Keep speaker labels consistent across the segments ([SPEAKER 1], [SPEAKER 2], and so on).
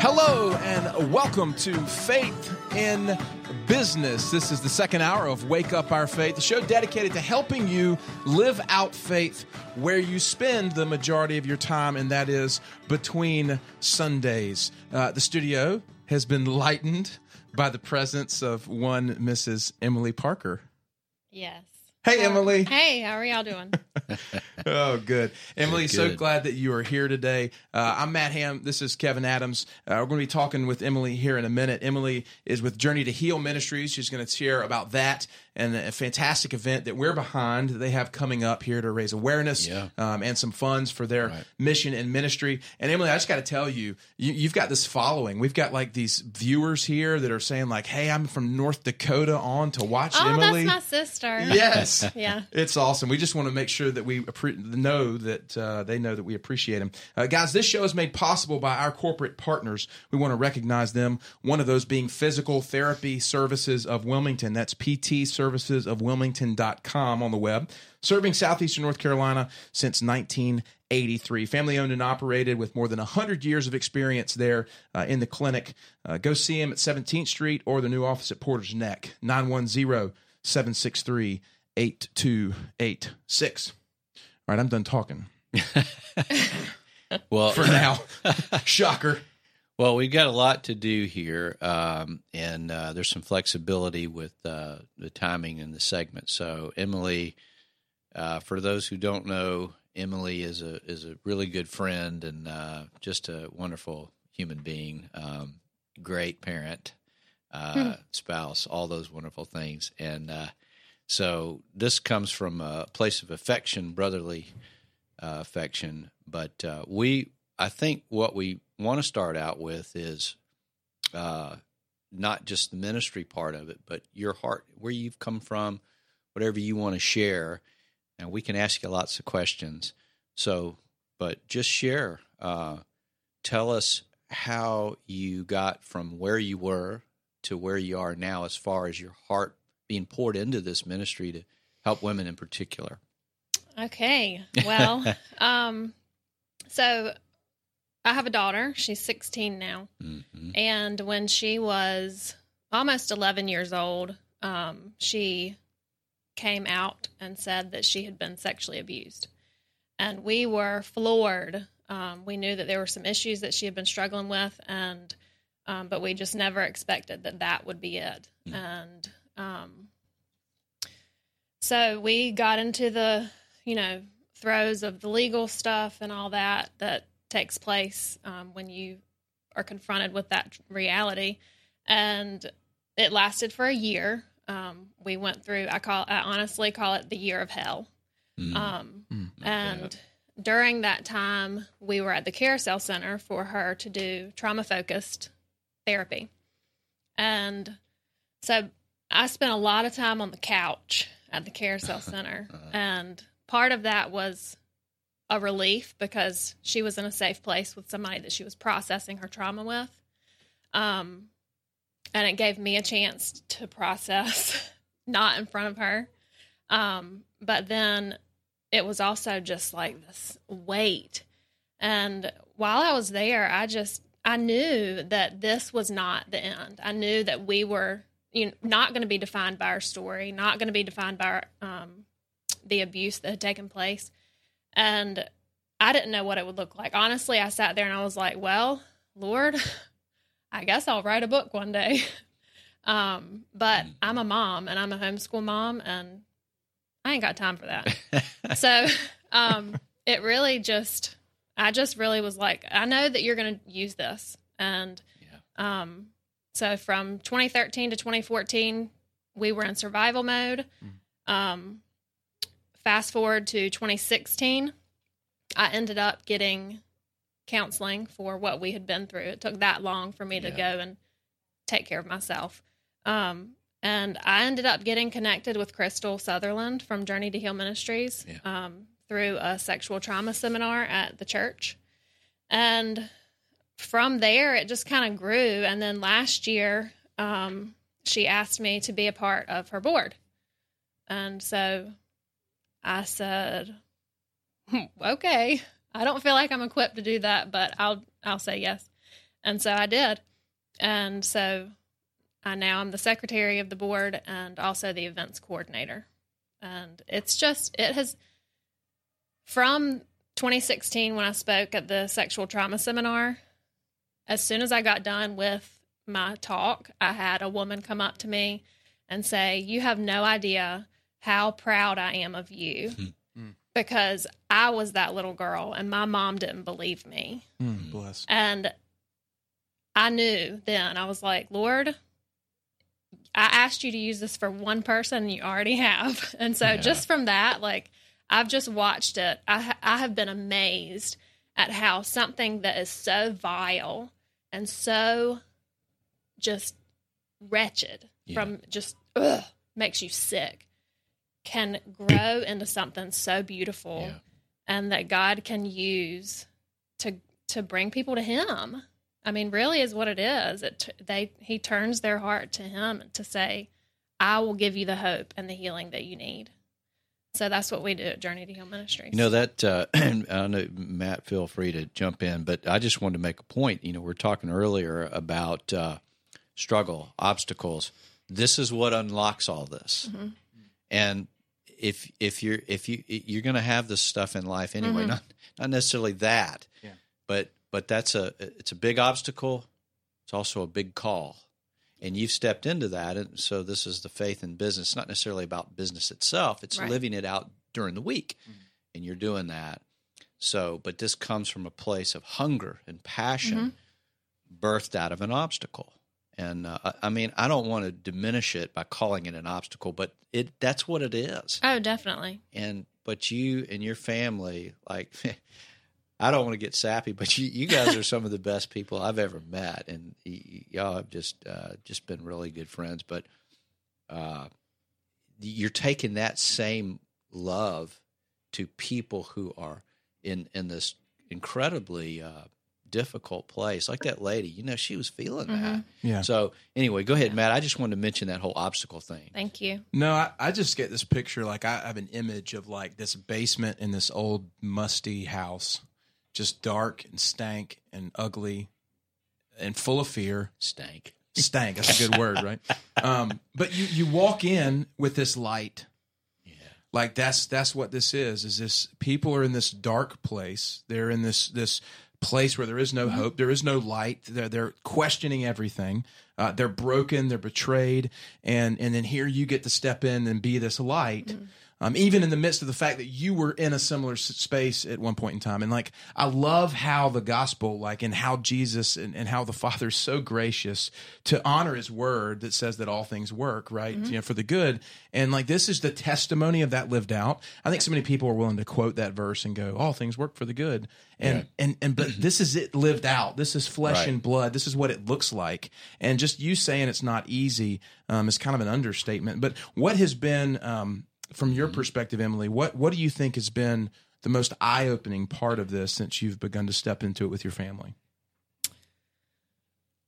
[SPEAKER 1] Hello and welcome to Faith in Business. This is the second hour of Wake Up Our Faith, the show dedicated to helping you live out faith where you spend the majority of your time, and that is between Sundays. Uh, the studio has been lightened by the presence of one Mrs. Emily Parker.
[SPEAKER 2] Yes.
[SPEAKER 1] Hey, Emily.
[SPEAKER 2] Hey, how are y'all doing?
[SPEAKER 1] Oh, good. Emily,
[SPEAKER 3] Good,
[SPEAKER 1] so glad that you are here today. Uh, I'm Matt Ham. This is Kevin Adams. Uh, we're going to be talking with Emily here in a minute. Emily is with Journey to Heal Ministries. She's going to share about that and a fantastic event that we're behind that they have coming up here to raise awareness
[SPEAKER 3] Yeah.
[SPEAKER 1] um, and some funds for their
[SPEAKER 3] Right.
[SPEAKER 1] mission and ministry. And Emily, I just got to tell you, you, you've got this following. We've got like these viewers here that are saying like, "Hey, I'm from North Dakota on to watch
[SPEAKER 2] oh,
[SPEAKER 1] Emily."
[SPEAKER 2] that's my sister.
[SPEAKER 1] Yes.
[SPEAKER 2] Yeah.
[SPEAKER 1] It's awesome. We just want to make sure that we know that uh, they know that we appreciate them. Uh, guys, this show is made possible by our corporate partners. We want to recognize them. One of those being Physical Therapy Services of Wilmington. That's PT Services of Wilmington.com on the web. Serving Southeastern North Carolina since 1983. Family owned and operated with more than 100 years of experience there uh, in the clinic. Uh, go see them at 17th Street or the new office at Porter's Neck, 910 763 8286. All right, I'm done talking
[SPEAKER 3] Well,
[SPEAKER 1] for now. Shocker.
[SPEAKER 3] well, we've got a lot to do here, um, and uh, there's some flexibility with uh, the timing and the segment. So, Emily, uh, for those who don't know, Emily is a is a really good friend and uh, just a wonderful human being, um, great parent, uh, spouse, all those wonderful things, and uh, so this comes from a place of affection, brotherly uh, affection. But uh, we, I think, what we want to start out with is uh, not just the ministry part of it, but your heart, where you've come from, whatever you want to share, and we can ask you lots of questions. So, but just share. Uh, tell us how you got from where you were to where you are now, as far as your heart being poured into this ministry to help women in particular.
[SPEAKER 2] Okay. Well, um, so I have a daughter. She's 16 now.
[SPEAKER 3] hmm
[SPEAKER 2] And when she was almost 11 years old, um, she came out and said that she had been sexually abused. And we were floored. Um, we knew that there were some issues that she had been struggling with, and um, but we just never expected that that would be it. And um, so we got into the, you know, throes of the legal stuff and all that that takes place um, when you are confronted with that reality. And it lasted for a year. Um, we went through. I call. I honestly call it the year of hell.
[SPEAKER 3] Mm.
[SPEAKER 2] Um,
[SPEAKER 1] Mm,
[SPEAKER 2] and during that time, we were at the Carousel Center for her to do trauma focused therapy. And so I spent a lot of time on the couch at the Carousel Center. and part of that was a relief because she was in a safe place with somebody that she was processing her trauma with. Um, and it gave me a chance to process, not in front of her. Um, but then it was also just like this weight. And while I was there, I just I knew that this was not the end. I knew that we were you know, not going to be defined by our story, not going to be defined by our, um, the abuse that had taken place. And I didn't know what it would look like. Honestly, I sat there and I was like, well, Lord, I guess I'll write a book one day. um, but I'm a mom and I'm a homeschool mom and I ain't got time for that. so um, it really just, I just really was like, I know that you're going to use this. And um, so from 2013 to 2014, we were in survival mode. Um, fast forward to 2016, I ended up getting counseling for what we had been through. It took that long for me to
[SPEAKER 3] Yeah.
[SPEAKER 2] go and take care of myself. Um, and I ended up getting connected with Crystal Sutherland from Journey to Heal Ministries
[SPEAKER 3] Yeah.
[SPEAKER 2] um, through a sexual trauma seminar at the church. And from there, it just kind of grew. And then last year, um, she asked me to be a part of her board. And so I said, "Hmm, okay, I don't feel like I'm equipped to do that, but I'll, I'll say yes. And so I did. And so I now I'm the secretary of the board and also the events coordinator. And it's just, it has, from 2016 when I spoke at the sexual trauma seminar, as soon as I got done with my talk, I had a woman come up to me and say, You have no idea how proud I am of you hmm. Hmm. because I was that little girl and my mom didn't believe me.
[SPEAKER 1] Mm, bless.
[SPEAKER 2] And I knew then, I was like, Lord, I asked you to use this for one person, and you already have. And so,
[SPEAKER 3] Yeah.
[SPEAKER 2] just from that, like, I've just watched it. I, I have been amazed at how something that is so vile and so just wretched
[SPEAKER 3] Yeah.
[SPEAKER 2] from just ugh, makes you sick can grow into something so beautiful
[SPEAKER 3] Yeah.
[SPEAKER 2] and that God can use to to bring people to him. I mean, really is what it is. It t- they he turns their heart to him to say, "I will give you the hope and the healing that you need." So that's what we do at Journey to Heal Ministries.
[SPEAKER 3] You know that uh, I know Matt. Feel free to jump in, but I just wanted to make a point. You know, we are talking earlier about uh, struggle, obstacles. This is what unlocks all this.
[SPEAKER 2] Mhm.
[SPEAKER 3] And if if you're if you you're going to have this stuff in life anyway,
[SPEAKER 2] Mhm.
[SPEAKER 3] not not necessarily that,
[SPEAKER 1] Yeah.
[SPEAKER 3] but but that's a it's a big obstacle. It's also a big call. And you've stepped into that, and so this is the faith in business. It's not necessarily about business itself; it's
[SPEAKER 2] Right.
[SPEAKER 3] living it out during the week and you're doing that. So, but this comes from a place of hunger and passion birthed out of an obstacle. And uh, I- I mean, I don't want to diminish it by calling it an obstacle, but it that's what it is.
[SPEAKER 2] oh, definitely.
[SPEAKER 3] And but you and your family, like, I don't want to get sappy, but you, you guys are some of the best people I've ever met, and y- y- y'all have just uh, just been really good friends. But uh, you're taking that same love to people who are in in this incredibly uh, difficult place, like that lady. You know, she was feeling that.
[SPEAKER 1] Yeah.
[SPEAKER 3] So anyway, go ahead, Matt. I just wanted to mention that whole obstacle thing.
[SPEAKER 2] Thank you.
[SPEAKER 1] No, I, I just get this picture. Like I have an image of like this basement in this old musty house, just dark and stank and ugly, and full of fear.
[SPEAKER 3] Stank.
[SPEAKER 1] Stank. That's a good word, right? Um, but you you walk in with this light.
[SPEAKER 3] Yeah.
[SPEAKER 1] Like that's that's what this is. Is this people are in this dark place. They're in this this place where there is no hope. There is no light. They're they're questioning everything. Uh, they're broken. They're betrayed. And and then here you get to step in and be this light. Um, even in the midst of the fact that you were in a similar space at one point in time, and like I love how the gospel, like, and how Jesus and, and how the Father is so gracious to honor His word that says that all things work, right, you know, for the good, and like this is the testimony of that lived out. I think so many people are willing to quote that verse and go, "All things work for the good," and and and but this is it lived out. This is flesh
[SPEAKER 3] Right.
[SPEAKER 1] and blood. This is what it looks like, and just you saying it's not easy um, is kind of an understatement. But what has been um, from your mm-hmm. perspective, Emily, what what do you think has been the most eye opening part of this since you've begun to step into it with your family?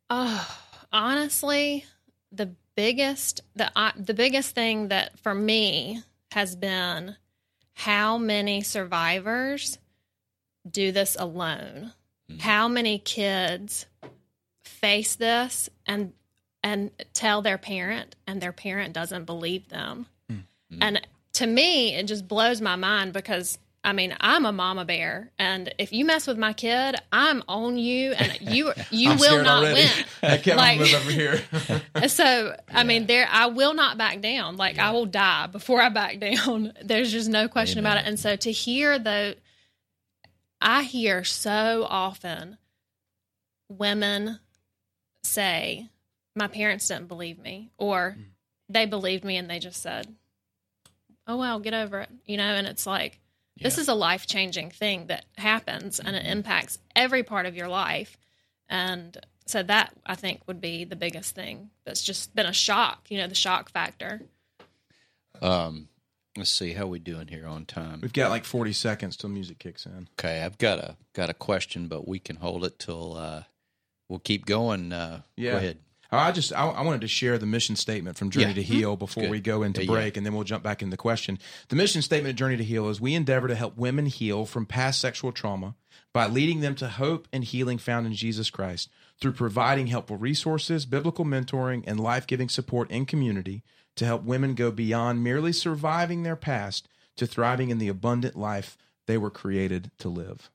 [SPEAKER 2] Oh, honestly, the biggest the uh, the biggest thing that for me has been how many survivors do this alone. Mm-hmm. How many kids face this and and tell their parent and their parent doesn't believe them. Mm-hmm. And to me, it just blows my mind because I mean, I'm a mama bear, and if you mess with my kid, I'm on you, and you you will not
[SPEAKER 1] already.
[SPEAKER 2] win.
[SPEAKER 1] I can't
[SPEAKER 2] Like-
[SPEAKER 1] move over here.
[SPEAKER 2] So I mean, there I will not back down. Like I will die before I back down. There's just no question about it. And so to hear the, I hear so often women say, "My parents didn't believe me," or mm. they believed me and they just said, "Oh well, get over it," you know. And it's like this is a life changing thing that happens and it impacts every part of your life. And so that I think would be the biggest thing that's just been a shock, you know, the shock factor.
[SPEAKER 3] Um, let's see how we doing here on time.
[SPEAKER 1] We've got like 40 seconds till music kicks in.
[SPEAKER 3] Okay, I've got a got a question, but we can hold it till uh, we'll keep going. Uh,
[SPEAKER 1] Yeah.
[SPEAKER 3] Go ahead.
[SPEAKER 1] I just I, I wanted to share the mission statement from Journey
[SPEAKER 3] Yeah.
[SPEAKER 1] to mm-hmm. Heal before
[SPEAKER 3] Good.
[SPEAKER 1] we go into
[SPEAKER 3] Yeah, yeah.
[SPEAKER 1] break, and then we'll jump back into the question. The mission statement of Journey to Heal is: we endeavor to help women heal from past sexual trauma by leading them to hope and healing found in Jesus Christ through providing helpful resources, biblical mentoring, and life giving support in community to help women go beyond merely surviving their past to thriving in the abundant life they were created to live.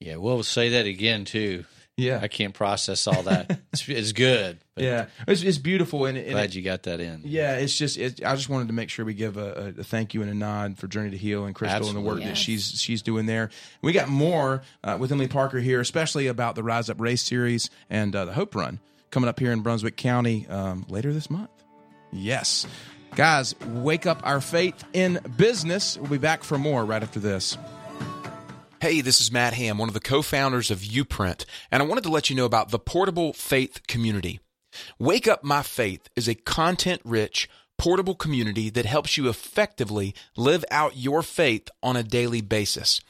[SPEAKER 3] Yeah, we'll say that again too.
[SPEAKER 1] Yeah.
[SPEAKER 3] I can't process all that. it's, it's good. but
[SPEAKER 1] Yeah, it's, it's beautiful, and, and
[SPEAKER 3] glad
[SPEAKER 1] it-
[SPEAKER 3] you got that in.
[SPEAKER 1] yeah, it's just it, I just wanted to make sure we give a, a, a thank you and a nod for Journey to Heal and Crystal and the work
[SPEAKER 3] Absolutely.
[SPEAKER 1] that she's she's doing there. We got more uh, with Emily Parker here, especially about the Rise Up Race Series and uh, the Hope Run coming up here in Brunswick County um, later this month. Yes, guys, wake up our faith in business. We'll be back for more right after this. Hey, this is Matt Ham, one of the co founders of Uprint, and I wanted to let you know about the Portable Faith Community. Wake Up My Faith is a content rich, portable community that helps you effectively live out your faith on a daily basis.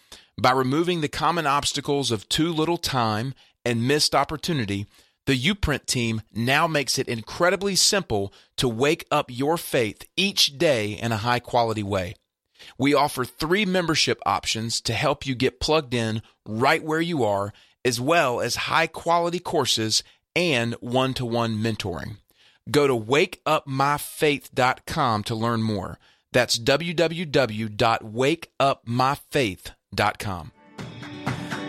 [SPEAKER 1] By removing the common obstacles of too little time and missed opportunity, the Uprint team now makes it incredibly simple to wake up your faith each day in a high quality way. We offer three membership options to help you get plugged in right where you are, as well as high quality courses and one to one mentoring. Go to wakeupmyfaith.com to learn more. That's www.wakeupmyfaith.com.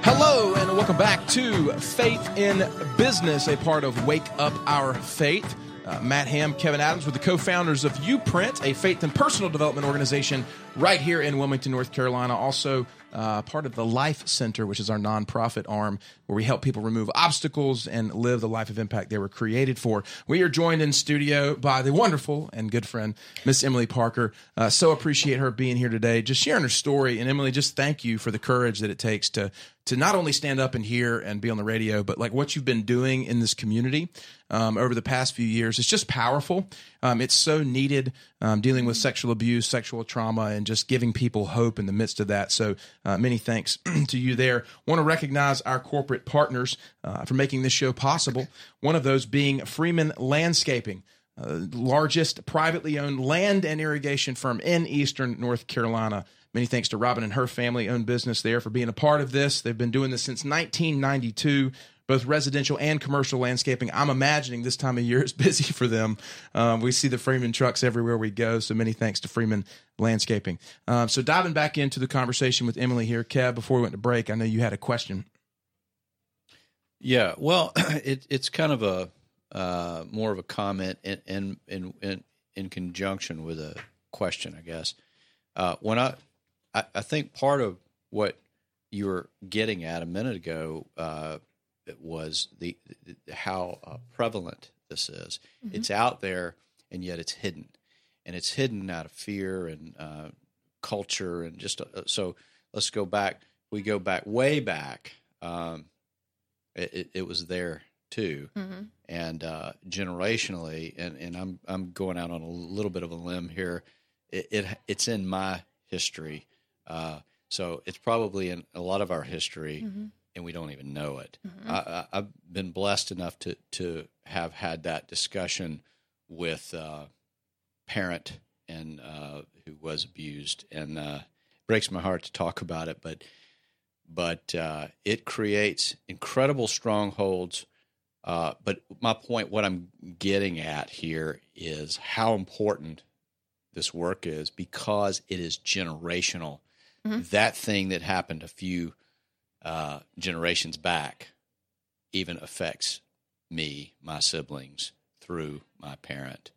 [SPEAKER 1] Hello, and welcome back to Faith in Business, a part of Wake Up Our Faith. Uh, Matt Ham, Kevin Adams, with the co founders of Uprint, a faith and personal development organization right here in Wilmington, North Carolina. Also, uh, part of the Life Center, which is our nonprofit arm, where we help people remove obstacles and live the life of impact they were created for. We are joined in studio by the wonderful and good friend, Miss Emily Parker. Uh, so appreciate her being here today, just sharing her story. And Emily, just thank you for the courage that it takes to to not only stand up and hear and be on the radio, but like what you've been doing in this community um, over the past few years. It's just powerful. Um, it's so needed um, dealing with sexual abuse, sexual trauma, and just giving people hope in the midst of that. So uh, many thanks to you there. Want to recognize our corporate partners uh, for making this show possible. One of those being Freeman Landscaping. Uh, largest privately owned land and irrigation firm in eastern North Carolina. Many thanks to Robin and her family owned business there for being a part of this. They've been doing this since 1992, both residential and commercial landscaping. I'm imagining this time of year is busy for them. Um, we see the Freeman trucks everywhere we go, so many thanks to Freeman Landscaping. Um, so diving back into the conversation with Emily here, Kev, before we went to break, I know you had a question.
[SPEAKER 3] Yeah, well, it, it's kind of a uh, more of a comment in in, in in conjunction with a question, I guess. Uh, when I, I I think part of what you were getting at a minute ago uh, was the, the how uh, prevalent this is. It's out there, and yet it's hidden, and it's hidden out of fear and uh, culture, and just uh, so. Let's go back. We go back way back. Um, it, it, it was there too,
[SPEAKER 2] hmm
[SPEAKER 3] and uh, generationally, and, and I'm I'm going out on a little bit of a limb here. It, it it's in my history, uh, so it's probably in a lot of our history,
[SPEAKER 2] hmm
[SPEAKER 3] and we don't even know it.
[SPEAKER 2] Mhm.
[SPEAKER 3] I, I've been blessed enough to to have had that discussion with uh, parent and uh, who was abused, and uh, breaks my heart to talk about it, but but uh, it creates incredible strongholds. Uh, but my point, what I'm getting at here, is how important this work is because it is generational.
[SPEAKER 2] Mhm.
[SPEAKER 3] That thing that happened a few uh, generations back even affects me, my siblings, through my parent,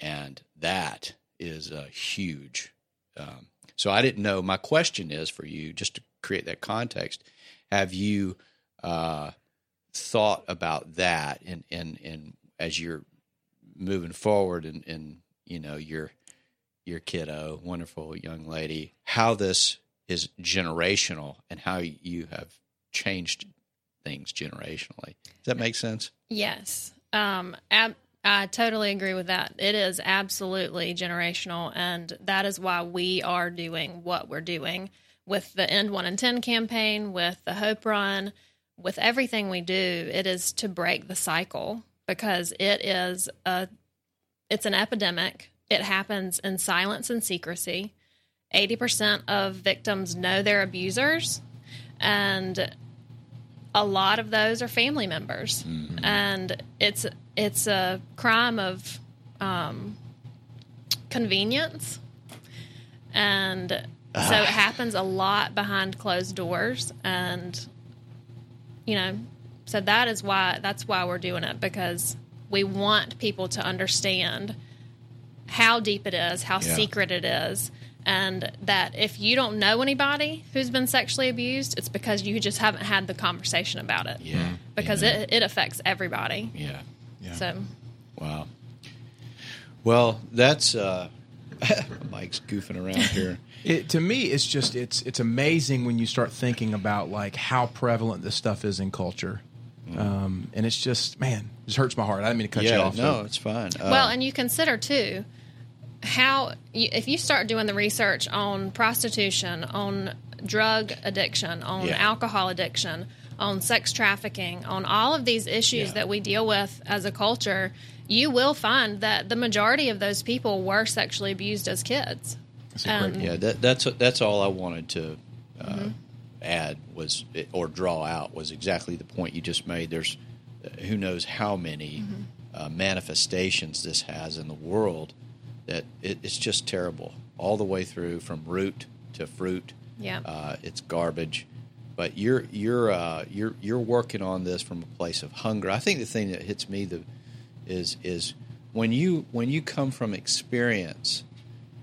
[SPEAKER 3] and that is a huge. Um, so I didn't know. My question is for you, just to create that context. Have you uh, thought about that, and and and as you're moving forward, and and you know your your kiddo, wonderful young lady, how this is generational, and how you have changed things generationally. Does that make sense?
[SPEAKER 2] Yes. Um, ab- I totally agree with that. It is absolutely generational, and that is why we are doing what we're doing with the End One in Ten campaign, with the Hope Run, with everything we do. It is to break the cycle because it is a it's an epidemic. It happens in silence and secrecy. Eighty percent of victims know their abusers, and a lot of those are family members, and it's it's a crime of um, convenience, and so it happens a lot behind closed doors, and you know, so that is why that's why we're doing it because we want people to understand how deep it is, how
[SPEAKER 3] Yeah.
[SPEAKER 2] secret it is, and that if you don't know anybody who's been sexually abused, it's because you just haven't had the conversation about it.
[SPEAKER 3] Yeah.
[SPEAKER 2] Because
[SPEAKER 3] Amen.
[SPEAKER 2] it, it affects everybody.
[SPEAKER 3] Yeah.
[SPEAKER 2] So
[SPEAKER 3] Wow. Well, that's uh Mike's goofing around here.
[SPEAKER 1] It, to me, it's just it's it's amazing when you start thinking about like how prevalent this stuff is in culture, um, and it's just man, it just hurts my heart. I didn't mean to cut you off.
[SPEAKER 3] yeah,
[SPEAKER 1] off.
[SPEAKER 3] no, it's fine. Uh,
[SPEAKER 2] well, and you consider too how if you start doing the research on prostitution, on drug addiction, on
[SPEAKER 3] Yeah.
[SPEAKER 2] alcohol addiction, on sex trafficking, on all of these issues
[SPEAKER 3] Yeah.
[SPEAKER 2] that we deal with as a culture, you will find that the majority of those people were sexually abused as kids.
[SPEAKER 1] That's a great
[SPEAKER 2] Um,
[SPEAKER 3] yeah, that, that's that's all I wanted to uh,
[SPEAKER 2] Mm-hmm.
[SPEAKER 3] add was or draw out was exactly the point you just made. There's uh, who knows how many
[SPEAKER 2] Mm-hmm.
[SPEAKER 3] uh, manifestations this has in the world that it, it's just terrible all the way through from root to fruit.
[SPEAKER 2] Yeah.
[SPEAKER 3] uh, it's garbage. But you're you're uh, you're you're working on this from a place of hunger. I think the thing that hits me the is is when you when you come from experience,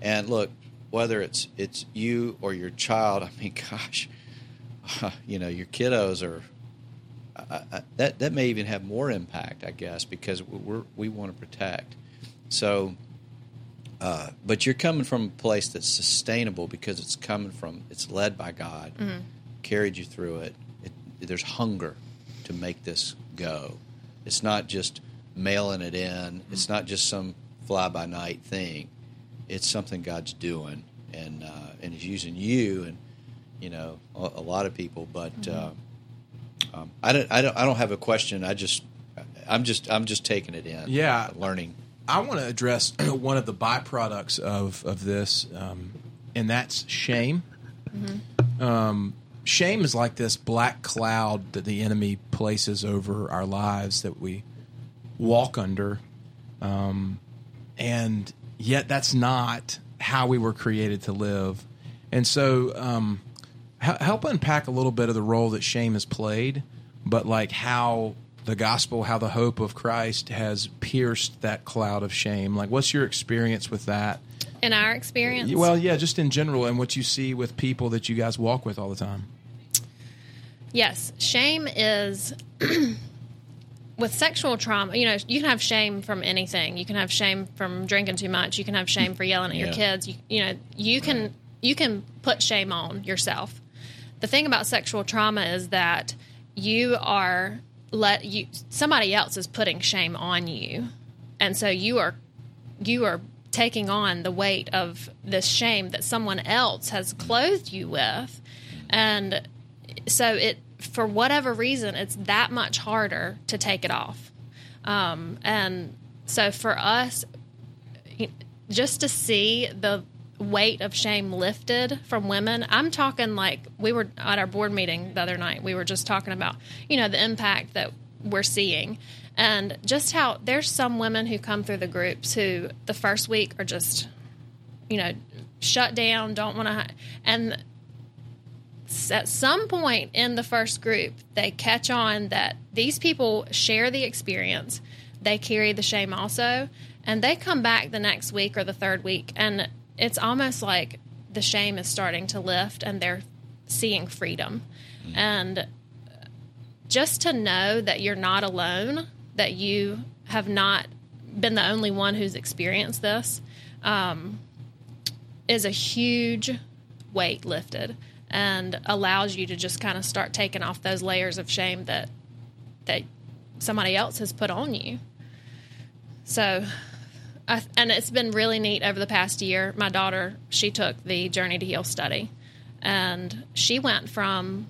[SPEAKER 3] and look whether it's it's you or your child. I mean, gosh, you know your kiddos are. I, I, that that may even have more impact, I guess, because we're we want to protect. So, uh, but you're coming from a place that's sustainable because it's coming from it's led by God, carried you through it. it. There's hunger to make this go. It's not just mailing it in. It's not just some fly by night thing. It's something God's doing, and uh, and He's using you and you know a, a lot of people. But uh, um, I don't I don't I don't have a question. I just I'm just I'm just taking it in.
[SPEAKER 1] Yeah.
[SPEAKER 3] learning.
[SPEAKER 1] I want to address one of the byproducts of of this, um, and that's shame. Um, shame is like this black cloud that the enemy places over our lives that we walk under, um, and yet that's not how we were created to live. And so, um, h- help unpack a little bit of the role that shame has played, but like how the gospel, how the hope of Christ has pierced that cloud of shame. Like, what's your experience with that?
[SPEAKER 2] In our experience,
[SPEAKER 1] Well, yeah, just in general, and what you see with people that you guys walk with all the time.
[SPEAKER 2] Yes, shame is with sexual trauma. You know, you can have shame from anything. You can have shame from drinking too much. You can have shame for yelling at your
[SPEAKER 3] Yeah.
[SPEAKER 2] kids. You, you know, you can you can put shame on yourself. The thing about sexual trauma is that you are let you somebody else is putting shame on you, and so you are you are taking on the weight of this shame that someone else has clothed you with, and so it for whatever reason it's that much harder to take it off. Um, and so for us just to see the weight of shame lifted from women. I'm talking like we were at our board meeting the other night. We were just talking about you know the impact that we're seeing and just how there's some women who come through the groups who the first week are just you know shut down don't want to and at some point in the first group, they catch on that these people share the experience, they carry the shame also, and they come back the next week or the third week, and it's almost like the shame is starting to lift and they're seeing freedom. And just to know that you're not alone, that you have not been the only one who's experienced this, um, is a huge weight lifted and allows you to just kind of start taking off those layers of shame that that somebody else has put on you. So, I, and it's been really neat over the past year. My daughter, she took the Journey to Heal study, and she went from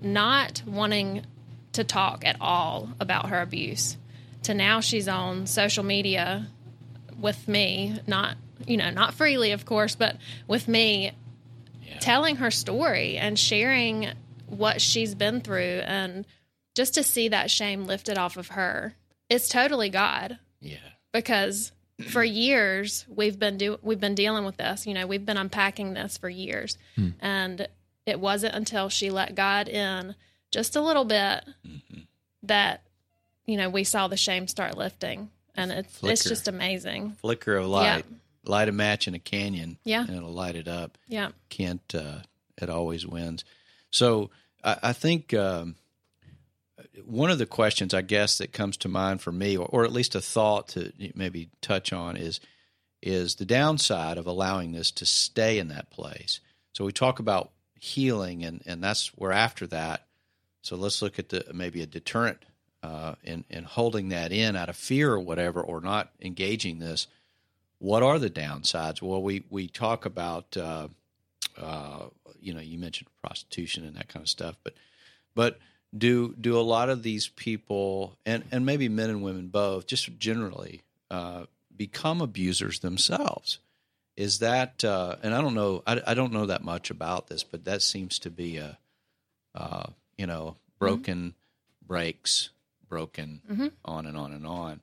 [SPEAKER 2] not wanting to talk at all about her abuse to now she's on social media with me, not you know, not freely, of course, but with me telling her story and sharing what she's been through and just to see that shame lifted off of her, it's totally God
[SPEAKER 3] Yeah.
[SPEAKER 2] because for years we've been do we've been dealing with this. You know, we've been unpacking this for years, and it wasn't until she let God in just a little bit that you know we saw the shame start lifting, and it's it's just amazing.
[SPEAKER 3] Flicker of light. Light a match in a canyon.
[SPEAKER 2] Yeah.
[SPEAKER 3] And it'll light it up.
[SPEAKER 2] Yeah,
[SPEAKER 3] Kent, uh, it always wins. So I, I think um, one of the questions I guess that comes to mind for me, or, or at least a thought to maybe touch on, is is the downside of allowing this to stay in that place. So we talk about healing, and and that's we're after that. So let's look at the maybe a deterrent uh, in in holding that in out of fear or whatever, or not engaging this. What are the downsides? Well, we we talk about. Uh, uh, you know, you mentioned prostitution and that kind of stuff, but but do do a lot of these people and and maybe men and women both, just generally, uh, become abusers themselves? Is that uh, and I don't know, I, I don't know that much about this, but that seems to be a uh, you know broken breaks, broken on and on and on.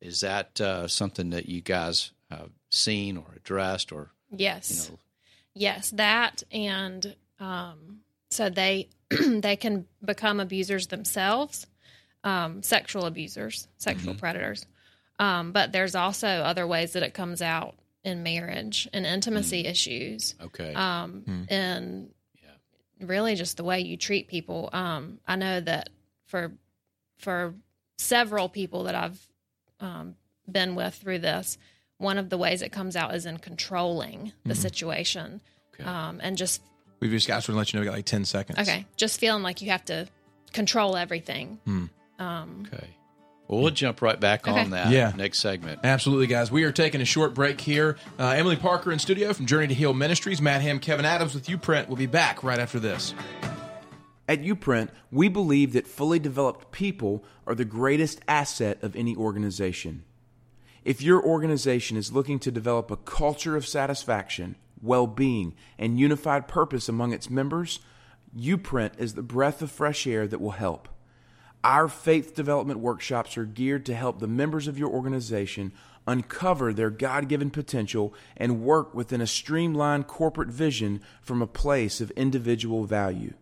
[SPEAKER 3] Is that uh, something that you guys have seen or addressed or
[SPEAKER 2] yes.
[SPEAKER 3] you know?
[SPEAKER 2] Yes, that and um, so they they can become abusers themselves, um, sexual abusers, sexual predators. Um, but there's also other ways that it comes out in marriage and intimacy issues,
[SPEAKER 3] Okay.
[SPEAKER 2] um, and yeah. really just the way you treat people. Um, I know that for for several people that I've um, been with through this, one of the ways it comes out is in controlling the situation,
[SPEAKER 3] Okay.
[SPEAKER 2] um, and just
[SPEAKER 1] We've just got to let you know we got like 10 seconds.
[SPEAKER 2] okay, just feeling like you have to control everything. Um,
[SPEAKER 3] Okay. Well, we'll jump right back
[SPEAKER 2] Okay.
[SPEAKER 3] on that
[SPEAKER 1] Yeah.
[SPEAKER 3] next segment.
[SPEAKER 1] Absolutely, guys. We are taking a short break here. Uh, Emily Parker in studio from Journey to Heal Ministries. Matt Ham, Kevin Adams with UPrint. We'll be back right after this.
[SPEAKER 4] At Uprint, we believe that fully developed people are the greatest asset of any organization. If your organization is looking to develop a culture of satisfaction, well being, and unified purpose among its members, Uprint is the breath of fresh air that will help. Our faith development workshops are geared to help the members of your organization uncover their God given potential and work within a streamlined corporate vision from a place of individual value.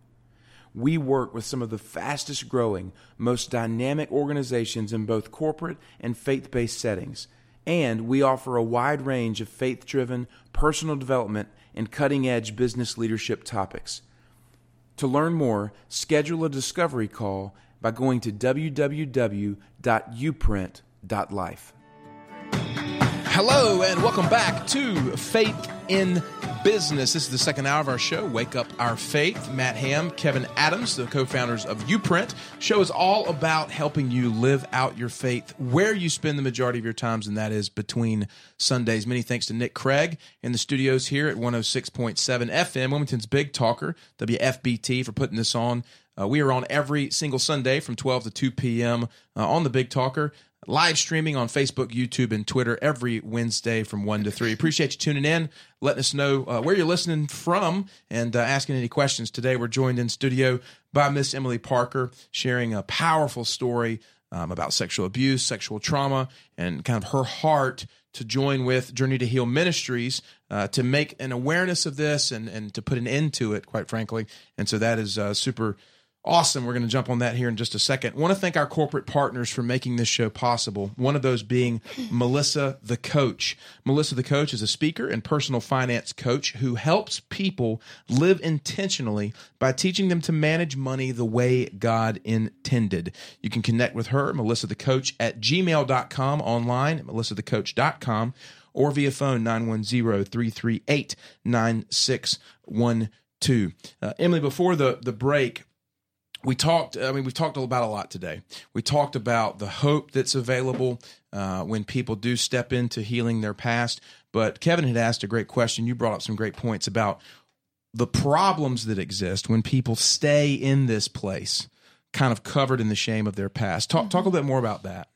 [SPEAKER 4] We work with some of the fastest growing, most dynamic organizations in both corporate and faith based settings, and we offer a wide range of faith driven personal development and cutting edge business leadership topics. To learn more, schedule a discovery call by going to www.uprint.life.
[SPEAKER 1] Hello, and welcome back to Faith in Business. This is the second hour of our show, Wake Up Our Faith. Matt Ham, Kevin Adams, the co founders of Uprint. Show is all about helping you live out your faith where you spend the majority of your times, and that is between Sundays. Many thanks to Nick Craig in the studios here at 106.7 FM, Wilmington's Big Talker, WFBT, for putting this on. Uh, we are on every single Sunday from 12 to 2 p.m. Uh, on the Big Talker live streaming on Facebook, YouTube, and Twitter every Wednesday from 1 to 3. Appreciate you tuning in, letting us know uh, where you're listening from, and uh, asking any questions. Today, we're joined in studio by Miss Emily Parker, sharing a powerful story um, about sexual abuse, sexual trauma, and kind of her heart to join with Journey to Heal Ministries uh, to make an awareness of this and, and to put an end to it, quite frankly. And so that is uh, super Awesome. We're going to jump on that here in just a second. I want to thank our corporate partners for making this show possible. One of those being Melissa the Coach. Melissa the Coach is a speaker and personal finance coach who helps people live intentionally by teaching them to manage money the way God intended. You can connect with her, Melissa the Coach, at gmail.com online at melissathecoach.com or via phone 910 338 9612. Uh, Emily, before the, the break, we talked i mean we've talked about a lot today. We talked about the hope that's available uh, when people do step into healing their past. But kevin had asked a great question. You brought up some great points about the problems that exist when people stay in this place kind of covered in the shame of their past. Talk, talk a little bit more about that.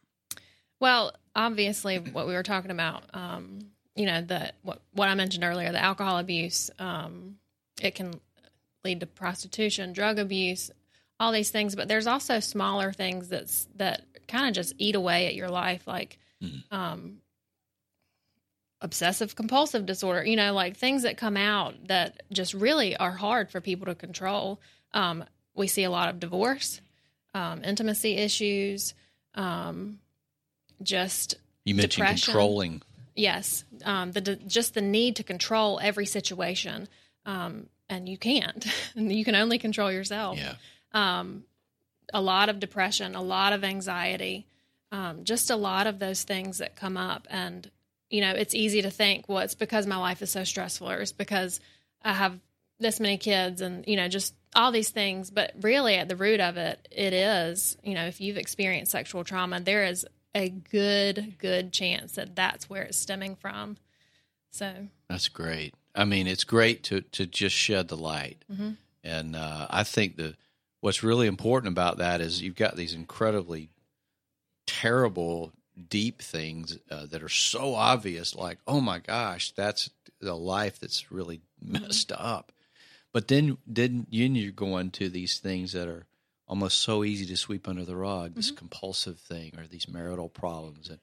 [SPEAKER 2] Well, obviously, what we were talking about, um, you know, the what what I mentioned earlier, the alcohol abuse, um, it can lead to prostitution, drug abuse, all these things. But there's also smaller things that's that kind of just eat away at your life, like um, obsessive compulsive disorder. You know, like things that come out that just really are hard for people to control. Um, we see a lot of divorce, um, intimacy issues, um, just
[SPEAKER 3] You mentioned
[SPEAKER 2] Depression.
[SPEAKER 3] controlling.
[SPEAKER 2] yes, um, the de- just the need to control every situation, um, and you can't. you can only control yourself.
[SPEAKER 3] Yeah.
[SPEAKER 2] Um, a lot of depression, a lot of anxiety, um, just a lot of those things that come up. And you know, it's easy to think, well, it's because my life is so stressful, or it's because I have this many kids, and you know, just all these things. But really, at the root of it, it is, you know, if you've experienced sexual trauma, there is a good, good chance that that's where it's stemming from. So,
[SPEAKER 3] That's great. I mean, it's great to to just shed the light,
[SPEAKER 2] Mhm.
[SPEAKER 3] and uh, I think the what's really important about that is you've got these incredibly terrible, deep things uh, that are so obvious. Like, oh my gosh, that's the life that's really messed up. But then, then you're going to these things that are almost so easy to sweep under the rug. This compulsive thing or these marital problems and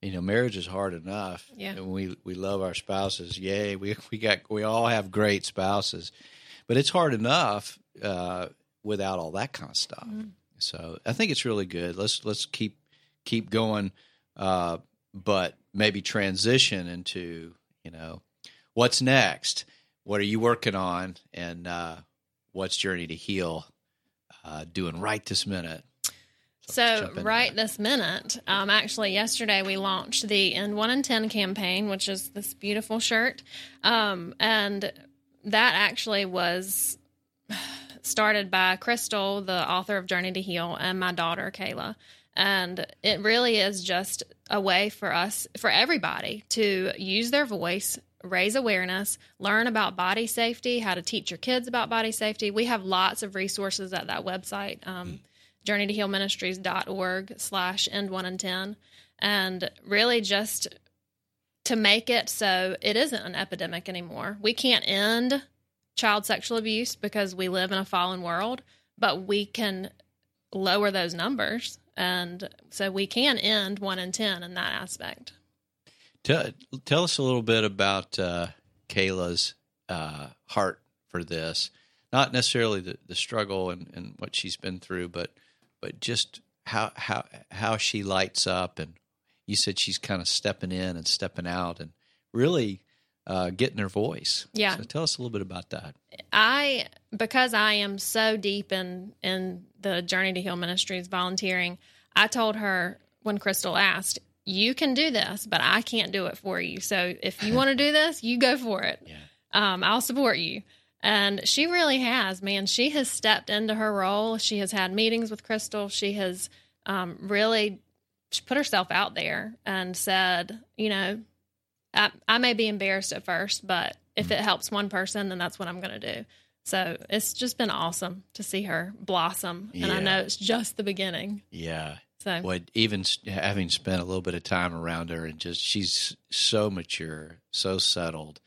[SPEAKER 3] you know, marriage is hard enough.
[SPEAKER 2] Yeah.
[SPEAKER 3] And we we love our spouses. Yay, we we got we all have great spouses, but it's hard enough uh, without all that kind of stuff. So I think it's really good. Let's let's keep keep going, uh, but maybe transition into you know what's next. What are you working on, and uh, what's Journey to Heal uh, doing right this minute? let's
[SPEAKER 2] So, right this minute, um, actually, yesterday we launched the End One in Ten campaign, which is this beautiful shirt, um, and that actually was started by Crystal, the author of Journey to Heal, and my daughter Kayla. And it really is just a way for us, for everybody, to use their voice, raise awareness, learn about body safety, how to teach your kids about body safety. We have lots of resources at that website. Um, journeytohealministries.org slash end one and 10 and really just to make it so it isn't an epidemic anymore we can't end child sexual abuse because we live in a fallen world but we can lower those numbers and so we can end one in 10 in that aspect
[SPEAKER 3] Tell, tell us a little bit about uh, Kayla's uh, heart for this. Not necessarily the, the struggle and, and what she's been through, but but just how how how she lights up. And you said she's kind of stepping in and stepping out and really uh, getting her voice.
[SPEAKER 2] Yeah.
[SPEAKER 3] So tell us a little bit about that.
[SPEAKER 2] I because I am so deep in in the Journey to Heal Ministries volunteering, I told her when Crystal asked, "You can do this, but I can't do it for you. So if you want to do this, you go for it.
[SPEAKER 3] Yeah.
[SPEAKER 2] Um, I'll support you." And she really has, man. She has stepped into her role. She has had meetings with Crystal. She has um, really put herself out there and said, you know, I, I may be embarrassed at first, but if it helps one person, then that's what I'm going to do. So it's just been awesome to see her blossom. And I know it's just the beginning.
[SPEAKER 3] Yeah.
[SPEAKER 2] So
[SPEAKER 3] What even having spent a little bit of time around her and just she's so mature, so settled.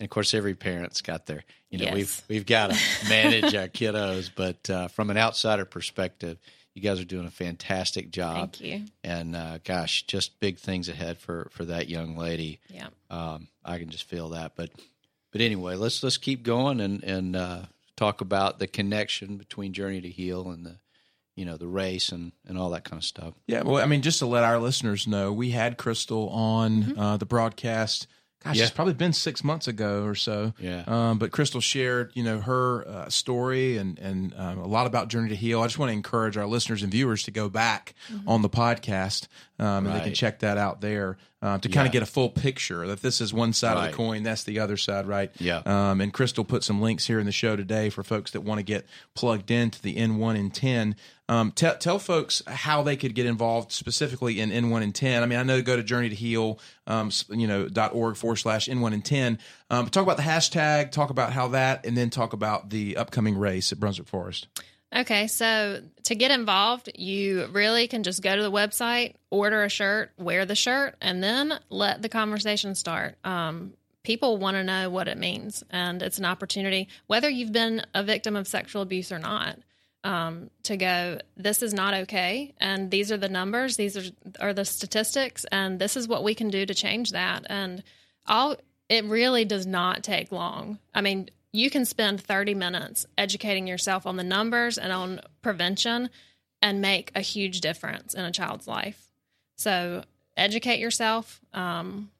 [SPEAKER 3] And of course, every parent's got their, you know,
[SPEAKER 2] Yes.
[SPEAKER 3] we've we've got to manage our kiddos, but uh, from an outsider perspective, you guys are doing a fantastic job.
[SPEAKER 2] thank you.
[SPEAKER 3] And uh, gosh, just big things ahead for for that young lady.
[SPEAKER 2] Yeah.
[SPEAKER 3] Um, I can just feel that. But but anyway, let's let's keep going and and uh, talk about the connection between Journey to Heal and the you know the race and and all that kind of stuff.
[SPEAKER 1] Yeah, well, I mean, just to let our listeners know, we had Crystal on uh, the broadcast. Gosh,
[SPEAKER 3] Yeah.
[SPEAKER 1] it's probably been six months ago or so.
[SPEAKER 3] Yeah.
[SPEAKER 1] Um, but Crystal shared, you know, her uh, story and and um, a lot about Journey to Heal. I just want to encourage our listeners and viewers to go back on the podcast, um, and they can check that out there um, to kind of get a full picture that this is one side of the coin, that's the other side, right?
[SPEAKER 3] Yeah.
[SPEAKER 1] Um, and Crystal put some links here in the show today for folks that want to get plugged into the End One in Ten. Um, tell tell folks how they could get involved specifically in End One in Ten. I mean, I know go to Journey to Heal, um, you know, dot org forward slash N1 and 10. Um, talk about the hashtag, talk about how that, and then talk about the upcoming race at Brunswick Forest.
[SPEAKER 2] Okay, so to get involved, you really can just go to the website, order a shirt, wear the shirt, and then let the conversation start. Um, people want to know what it means, and it's an opportunity, whether you've been a victim of sexual abuse or not. Um, to go, this is not okay. And these are the numbers, these are, are the statistics, and this is what we can do to change that. And all it really does not take long. I mean, you can spend 30 minutes educating yourself on the numbers and on prevention and make a huge difference in a child's life. So, educate yourself um,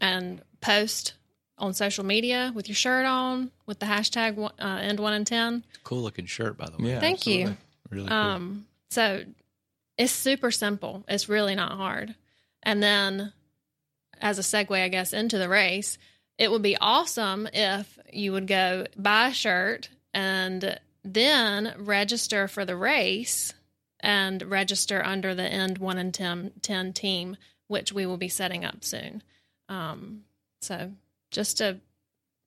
[SPEAKER 2] and post on social media with your shirt on with the hashtag uh, end one in 10.
[SPEAKER 3] Cool looking shirt, by the way.
[SPEAKER 1] Yeah,
[SPEAKER 2] Thank
[SPEAKER 1] absolutely.
[SPEAKER 2] you.
[SPEAKER 3] Really cool.
[SPEAKER 2] Um, so it's super simple. It's really not hard. And then, as a segue, I guess, into the race, it would be awesome if you would go buy a shirt and then register for the race and register under the End 1 and 10, 10 team, which we will be setting up soon. Um, so just to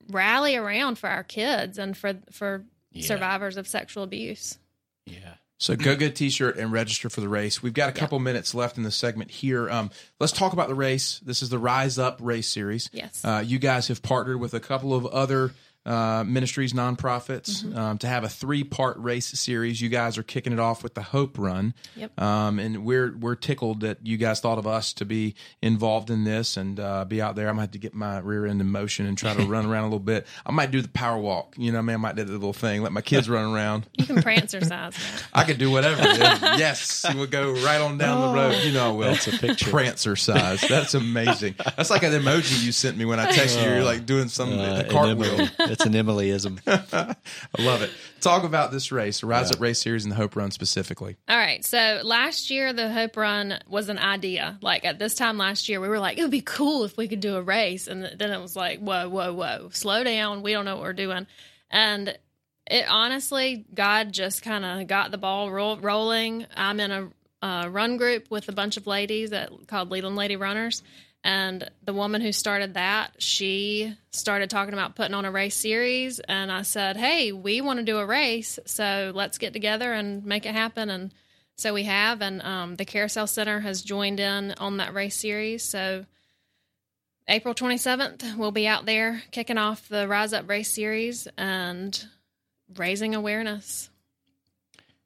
[SPEAKER 2] rally around for our kids and for, for
[SPEAKER 3] Yeah.
[SPEAKER 2] survivors of sexual abuse.
[SPEAKER 3] Yeah.
[SPEAKER 1] So go get a t-shirt and register for the race. We've got a couple minutes left in the segment here. Um, let's talk about the race. This is the Rise Up Race Series.
[SPEAKER 2] Yes.
[SPEAKER 1] Uh, you guys have partnered with a couple of other uh, ministries, nonprofits,
[SPEAKER 2] Mm-hmm.
[SPEAKER 1] um, to have a three-part race series. You guys are kicking it off with the Hope Run.
[SPEAKER 2] Yep.
[SPEAKER 1] Um, and we're we're tickled that you guys thought of us to be involved in this and uh, be out there. I'm gonna have to get my rear end in motion and try to run around a little bit. I might do the power walk. You know, man, I might do the little thing, let my kids run around.
[SPEAKER 2] You can prancercise. man.
[SPEAKER 1] I could do whatever. yes, we'll go right on down the road. You know, I will.
[SPEAKER 3] That's a picture.
[SPEAKER 1] Prancercise. That's amazing. That's like an emoji you sent me when I texted you. You're like doing some
[SPEAKER 3] Uh,
[SPEAKER 1] a cartwheel.
[SPEAKER 3] an Emily. That's an Emilyism.
[SPEAKER 1] I love it. Talk about this race, the Rise Up Race Series and the Hope Run specifically.
[SPEAKER 2] All right. So last year, the Hope Run was an idea. Like at this time last year, we were like, it would be cool if we could do a race. And then it was like, whoa, whoa, whoa, slow down. We don't know what we're doing. And it honestly, God just kind of got the ball ro- rolling. I'm in a uh, run group with a bunch of ladies that called Leland Lady Runners. And the woman who started that, she started talking about putting on a race series. And I said, Hey, we want to do a race. So let's get together and make it happen. And so we have. And um, the Carousel Center has joined in on that race series. So April 27th, we'll be out there kicking off the Rise Up Race series and raising awareness.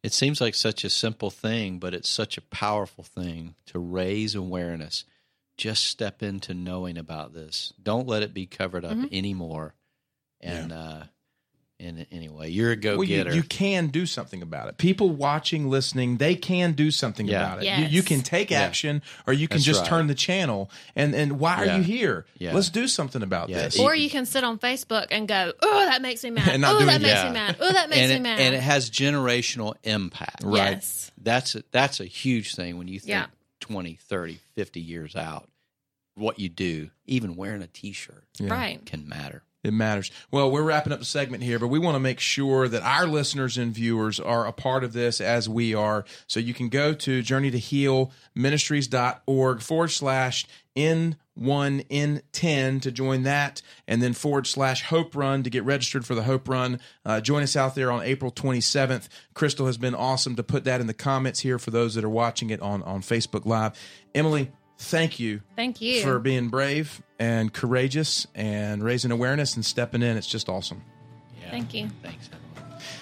[SPEAKER 3] It seems like such a simple thing, but it's such a powerful thing to raise awareness. Just step into knowing about this. Don't let it be covered up anymore. And uh and anyway, you're a go
[SPEAKER 1] Well, you,
[SPEAKER 3] getter.
[SPEAKER 1] you can do something about it. People watching, listening, they can do something
[SPEAKER 3] Yeah.
[SPEAKER 1] about it.
[SPEAKER 2] Yes.
[SPEAKER 1] You, you can take
[SPEAKER 3] Yeah.
[SPEAKER 1] action, or you can
[SPEAKER 3] That's
[SPEAKER 1] just
[SPEAKER 3] right.
[SPEAKER 1] turn the channel. And and why are you here?
[SPEAKER 3] Yeah.
[SPEAKER 1] Let's do something about
[SPEAKER 3] Yeah.
[SPEAKER 1] this.
[SPEAKER 2] Or you can sit on Facebook and go, "Oh, that makes me mad. Oh, that
[SPEAKER 1] anything.
[SPEAKER 2] makes
[SPEAKER 3] Yeah.
[SPEAKER 2] me mad. Oh, that makes
[SPEAKER 3] and
[SPEAKER 2] me
[SPEAKER 3] it,
[SPEAKER 2] mad."
[SPEAKER 3] and it has generational impact.
[SPEAKER 1] Right.
[SPEAKER 2] Yes.
[SPEAKER 3] That's a, that's a huge thing when you think
[SPEAKER 2] Yeah.
[SPEAKER 3] 20, 30, 50 years out. What you do, even wearing a t-shirt
[SPEAKER 2] Right.
[SPEAKER 3] can matter.
[SPEAKER 1] It matters. Well, we're wrapping up the segment here, but we want to make sure that our listeners and viewers are a part of this as we are. So you can go to journeytohealministries.org forward slash N1N10 to join that, and then forward slash Hope Run to get registered for the Hope Run. Uh, join us out there on April 27th. Crystal has been awesome to put that in the comments here for those that are watching it on, on Facebook Live. Emily, thank you
[SPEAKER 2] Thank you.
[SPEAKER 1] for being brave and courageous and raising awareness and stepping in. It's just awesome.
[SPEAKER 3] Yeah.
[SPEAKER 2] Thank you.
[SPEAKER 3] Thanks, Emily.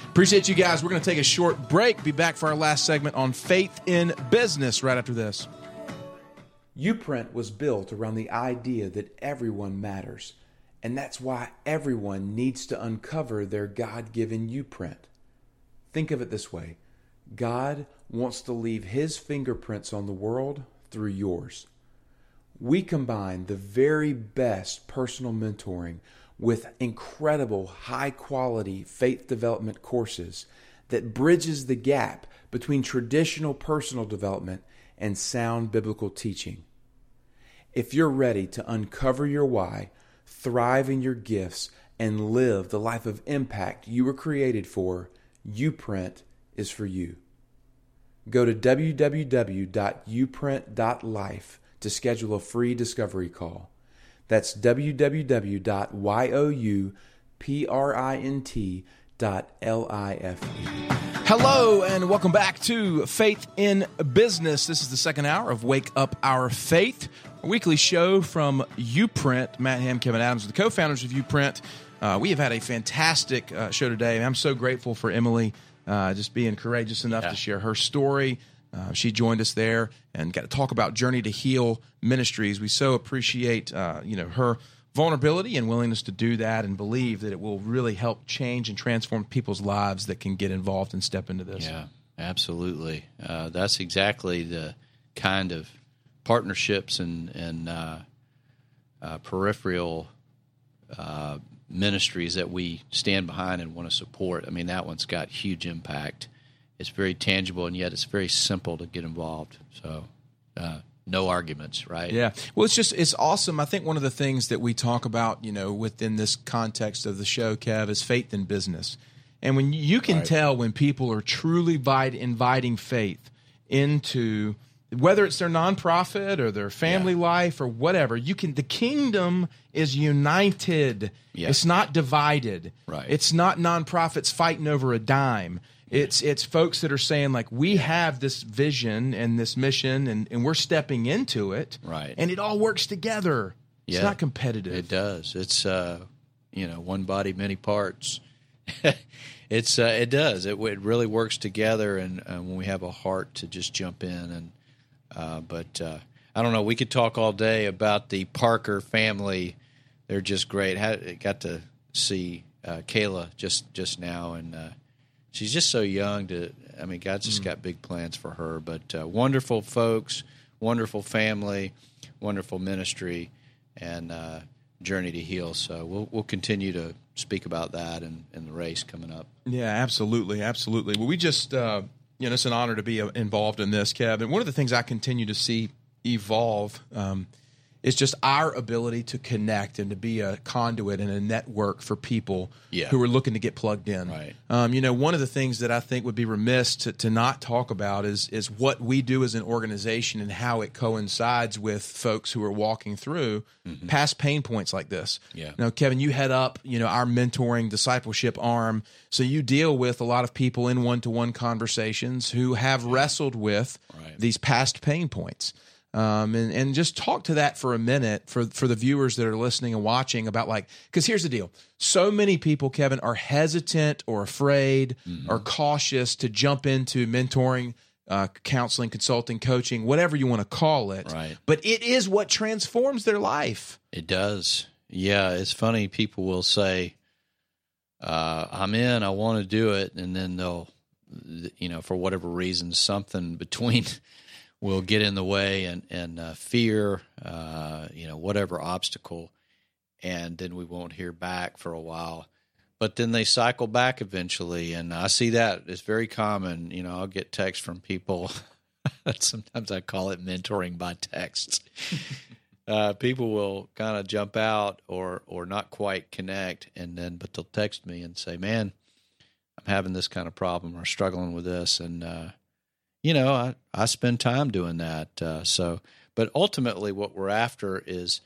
[SPEAKER 1] Appreciate you guys. We're going to take a short break. Be back for our last segment on faith in business right after this.
[SPEAKER 4] Uprint was built around the idea that everyone matters, and that's why everyone needs to uncover their God given Uprint. Think of it this way God wants to leave His fingerprints on the world through yours. We combine the very best personal mentoring with incredible high quality faith development courses that bridges the gap between traditional personal development and sound biblical teaching. If you're ready to uncover your why, thrive in your gifts, and live the life of impact you were created for, Uprint is for you. Go to www.uprint.life to schedule a free discovery call. That's www.uprint.life.
[SPEAKER 1] Hello, and welcome back to Faith in Business. This is the second hour of Wake Up Our Faith, a weekly show from Uprint. Matt Ham, Kevin Adams, the co founders of Uprint. Uh, we have had a fantastic uh, show today, and I'm so grateful for Emily. uh, just being courageous enough
[SPEAKER 3] Yeah.
[SPEAKER 1] to share her story. Uh, she joined us there and got to talk about Journey to Heal Ministries. We so appreciate uh, you know her vulnerability and willingness to do that, and believe that it will really help change and transform people's lives that can get involved and step into this.
[SPEAKER 3] Yeah, absolutely. Uh, that's exactly the kind of partnerships and and uh, uh, peripheral uh, ministries that we stand behind and want to support. I mean, that one's got huge impact. It's very tangible, and yet it's very simple to get involved. So, uh, no arguments, right?
[SPEAKER 1] Yeah. Well, it's just it's awesome. I think one of the things that we talk about, you know, within this context of the show, Kev, is faith in business. And when you can tell when people are truly inviting faith into whether it's their nonprofit or their family life or whatever, you can the kingdom is united.
[SPEAKER 3] Yeah.
[SPEAKER 1] It's not divided.
[SPEAKER 3] Right.
[SPEAKER 1] It's not nonprofits fighting over a dime. It's it's folks that are saying like we have this vision and this mission and, and we're stepping into it.
[SPEAKER 3] Right.
[SPEAKER 1] And it all works together. It's not competitive.
[SPEAKER 3] It does. It's uh, you know, one body, many parts. it's uh, it does. It, it really works together, and uh, when we have a heart to just jump in, and uh, but uh, I don't know. We could talk all day about the Parker family. They're just great. Had got to see uh, Kayla just just now, and uh, she's just so young. To I mean, God's just got big plans for her. But uh, wonderful folks, wonderful family, wonderful ministry, and uh, journey to heal. So we'll we'll continue to speak about that and, and the race coming up.
[SPEAKER 1] Yeah, absolutely, absolutely. Well, we just, uh, you know, it's an honor to be uh, involved in this, Kev. And one of the things I continue to see evolve um, is just our ability to connect and to be a conduit and a network for people
[SPEAKER 3] Yeah.
[SPEAKER 1] who are looking to get plugged in.
[SPEAKER 3] Right.
[SPEAKER 1] Um, you know, one of the things that I think would be remiss to, to not talk about is is what we do as an organization and how it coincides with folks who are walking through past pain points like this.
[SPEAKER 3] Mm-hmm. Yeah.
[SPEAKER 1] Now, Kevin, you head up, you know, our mentoring discipleship arm. So you deal with a lot of people in one-to-one conversations who have wrestled with
[SPEAKER 3] Right.
[SPEAKER 1] these past pain points. Um, and, and just talk to that for a minute for, for the viewers that are listening and watching about like, because here's the deal. So many people, Kevin, are hesitant or afraid or cautious to jump into mentoring, uh, counseling, consulting, coaching, whatever you want to call it.
[SPEAKER 3] Right.
[SPEAKER 1] But it is what transforms their life.
[SPEAKER 3] It does. Yeah, it's funny. People will say, uh, "I'm in. I want to do it," and then they'll, you know, for whatever reason, something between will get in the way, and and uh, fear, uh, you know, whatever obstacle, and then we won't hear back for a while. But then they cycle back eventually, and I see that it's very common. You know, I'll get texts from people. Sometimes I call it mentoring by text uh, people will kind of jump out or or not quite connect, and then but they'll text me and say, "Man, I'm having this kind of problem or struggling with this," and uh, you know, I I spend time doing that. Uh, so, but ultimately, what we're after is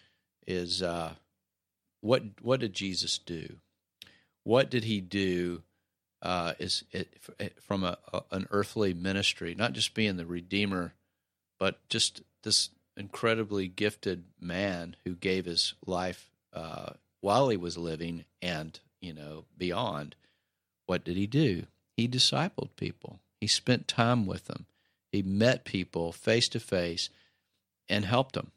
[SPEAKER 3] is uh, what what did Jesus do? What did he do? Uh, is it, from a, a an earthly ministry, not just being the redeemer, but just this incredibly gifted man who gave his life uh, while he was living and you know beyond. What did he do? He discipled people. He spent time with them. He met people face to face and helped them.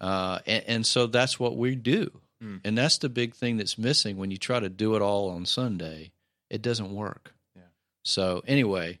[SPEAKER 3] Uh, and, and so that's what we do.
[SPEAKER 1] Mm.
[SPEAKER 3] And that's the big thing that's missing when you try to do it all on Sunday. It doesn't work.
[SPEAKER 1] Yeah.
[SPEAKER 3] So anyway,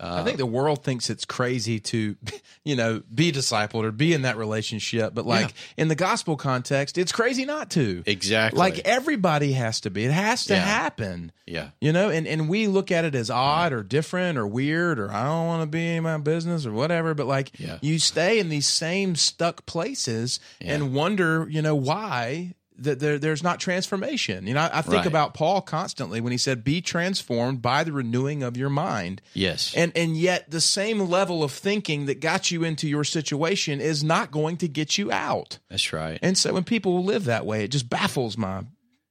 [SPEAKER 3] uh,
[SPEAKER 1] I think the world thinks it's crazy to, you know, be discipled or be in that relationship. But like in the gospel context, it's crazy not to.
[SPEAKER 3] exactly
[SPEAKER 1] Like everybody has to be. It has to
[SPEAKER 3] Yeah.
[SPEAKER 1] happen.
[SPEAKER 3] yeah.
[SPEAKER 1] You know, and, and we look at it as odd or different or weird or I don't want to be in my business or whatever. But like
[SPEAKER 3] Yeah.
[SPEAKER 1] you stay in these same stuck places
[SPEAKER 3] Yeah.
[SPEAKER 1] and wonder, you know, why that there, there's not transformation. You know, I, I think
[SPEAKER 3] Right.
[SPEAKER 1] about Paul constantly when he said, be transformed by the renewing of your mind.
[SPEAKER 3] Yes.
[SPEAKER 1] And and yet the same level of thinking that got you into your situation is not going to get you out.
[SPEAKER 3] That's right.
[SPEAKER 1] And so when people live that way, it just baffles my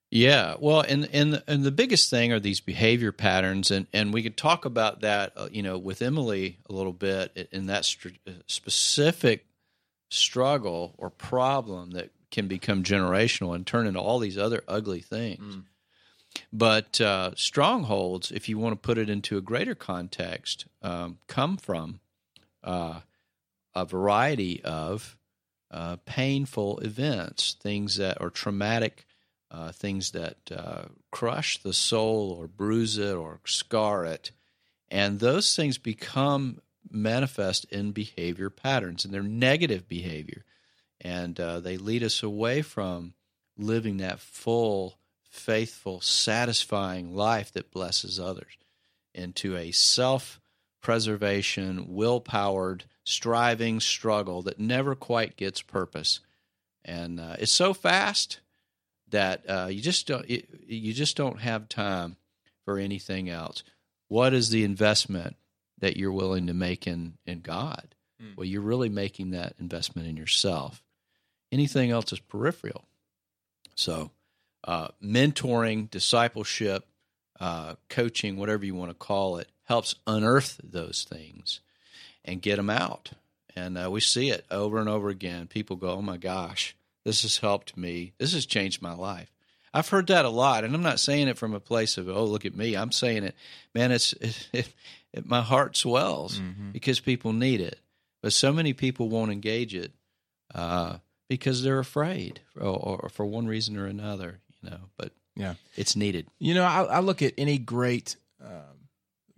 [SPEAKER 3] Yeah, well, and and and the biggest thing are these behavior patterns, and and we could talk about that, uh, you know, with Emily a little bit in- that uh, specific struggle or problem that can become generational and turn into all these other ugly things. But uh, strongholds, if you want to put it into a greater context, um, come from uh, a variety of uh, painful events, things that are traumatic, uh, things that uh, crush the soul or bruise it or scar it. And those things become manifest in behavior patterns, and they're negative behavior. And uh, they lead us away from living that full, faithful, satisfying life that blesses others into a self preservation, will powered, striving struggle that never quite gets purpose. And uh, it's so fast that uh, you just don't it, you just don't have time for anything else. What is the investment that you're willing to make in in God? Mm. Well, you're really making that investment in yourself. Anything else is peripheral. So, uh, mentoring, discipleship, uh, coaching, whatever you want to call it, helps unearth those things and get them out. And uh, we see it over and over again. People go, "Oh my gosh, this has helped me. This has changed my life." I've heard that a lot, and I'm not saying it from a place of "Oh, look at me." I'm saying it, man. It's it, it, it, my heart swells mm-hmm. because people need it, but so many people won't engage it. Uh, because they're afraid or, or, for one reason or another, you know, but
[SPEAKER 1] yeah,
[SPEAKER 3] it's needed.
[SPEAKER 1] You know, I, I look at any great, um,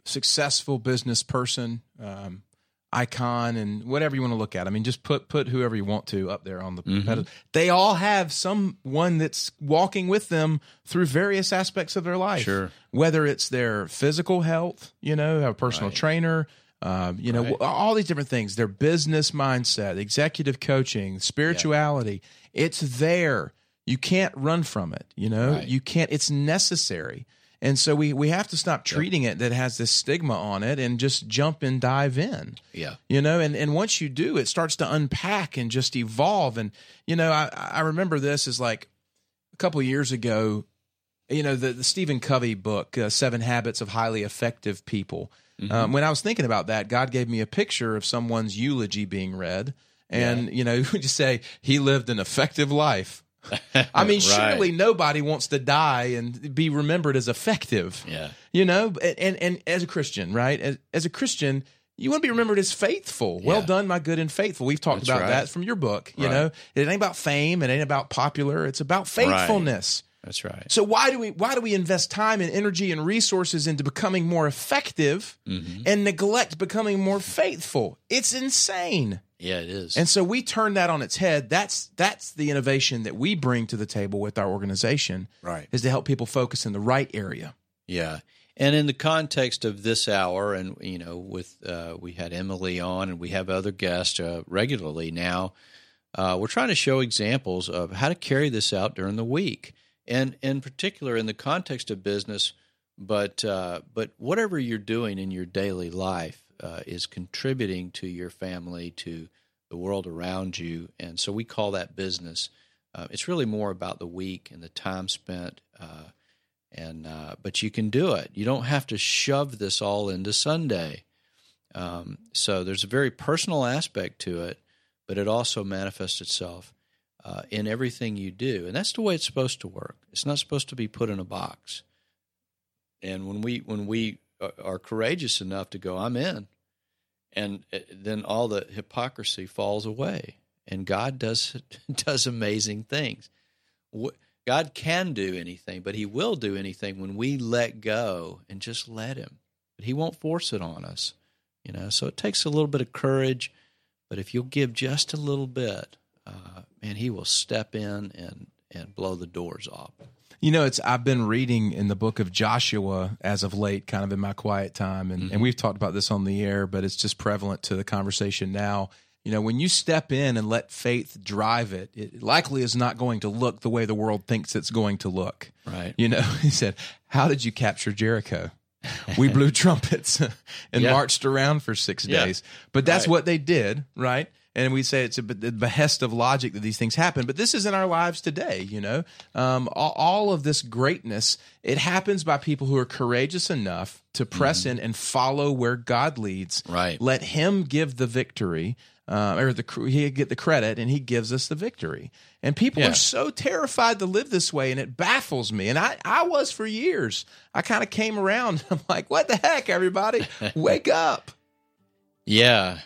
[SPEAKER 1] successful business person, um, icon and whatever you want to look at. I mean, just put, put whoever you want to up there on the mm-hmm. pedestal. They all have someone that's walking with them through various aspects of their life.
[SPEAKER 3] Sure.
[SPEAKER 1] Whether it's their physical health, you know, have a personal right. trainer, um, you know, right. all these different things. Their business mindset, executive coaching, spirituality. Yeah. It's there. You can't run from it. You know, right. you can't. It's necessary. And so we we have to stop treating yep. it that has this stigma on it and just jump and dive in.
[SPEAKER 3] Yeah.
[SPEAKER 1] You know, and, and once you do, it starts to unpack and just evolve. And, you know, I, I remember this is like a couple years ago, you know, the, the Stephen Covey book, uh, Seven Habits of Highly Effective People. Mm-hmm. Um, when I was thinking about that, God gave me a picture of someone's eulogy being read, and yeah. you know, we just say he lived an effective life. I mean, right. surely nobody wants to die and be remembered as effective.
[SPEAKER 3] Yeah,
[SPEAKER 1] you know, and and, and as a Christian, right? As, as, a Christian, you want to be remembered as faithful. Yeah. Well done, my good and faithful. We've talked That's about right. that from your book. You right. know, it ain't about fame. It ain't about popular. It's about faithfulness.
[SPEAKER 3] That's right.
[SPEAKER 1] So why do we why do we invest time and energy and resources into becoming more effective mm-hmm. and neglect becoming more faithful? It's insane.
[SPEAKER 3] Yeah, it is.
[SPEAKER 1] And so we turn that on its head. That's that's the innovation that we bring to the table with our organization.
[SPEAKER 3] Right.
[SPEAKER 1] Is to help people focus in the right area.
[SPEAKER 3] Yeah. And in the context of this hour, and you know, with uh, we had Emily on, and we have other guests uh, regularly now. Uh, we're trying to show examples of how to carry this out during the week and in particular in the context of business, but uh, but whatever you're doing in your daily life uh, is contributing to your family, to the world around you, and so we call that business. Uh, it's really more about the week and the time spent, uh, and uh, but you can do it. You don't have to shove this all into Sunday. Um, so there's a very personal aspect to it, but it also manifests itself uh, in everything you do, and that's the way it's supposed to work. It's not supposed to be put in a box. And when we when we are courageous enough to go, I'm in, and uh, then all the hypocrisy falls away, and God does does amazing things. God can do anything, but He will do anything when we let go and just let Him. But He won't force it on us, you know. So it takes a little bit of courage, but if you'll give just a little bit, uh, man, he will step in and and blow the doors off.
[SPEAKER 1] You know, it's I've been reading in the book of Joshua as of late, kind of in my quiet time, and, mm-hmm. and we've talked about this on the air, but it's just prevalent to the conversation now. You know, when you step in and let faith drive it, it likely is not going to look the way the world thinks it's going to look.
[SPEAKER 3] Right.
[SPEAKER 1] You know, he said, How did you capture Jericho? we blew trumpets and yeah. marched around for six days. But that's right. what they did, right? And we say it's a, the behest of logic that these things happen. But this is in our lives today. You know, um, all, all of this greatness it happens by people who are courageous enough to press in and follow where God leads.
[SPEAKER 3] Right.
[SPEAKER 1] Let Him give the victory. Uh, or the he get the credit and he gives us the victory. And people
[SPEAKER 3] Yeah.
[SPEAKER 1] are so terrified to live this way, and it baffles me. And I, I was for years. I kind of came around. I'm like, what the heck, everybody? Wake up.
[SPEAKER 3] Yeah.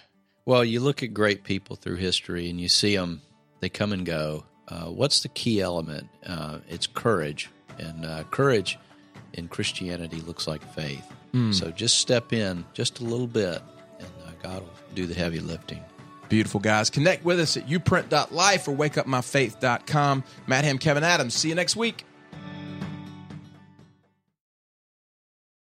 [SPEAKER 3] Well, you look at great people through history and you see them, they come and go. Uh, what's the key element? Uh, it's courage. And uh, courage in Christianity looks like faith. So just step in just a little bit, and uh, God will do the heavy lifting.
[SPEAKER 1] Beautiful guys. Connect with us at uprint.life or wakeupmyfaith.com. Matt Ham, Kevin Adams. See you next week.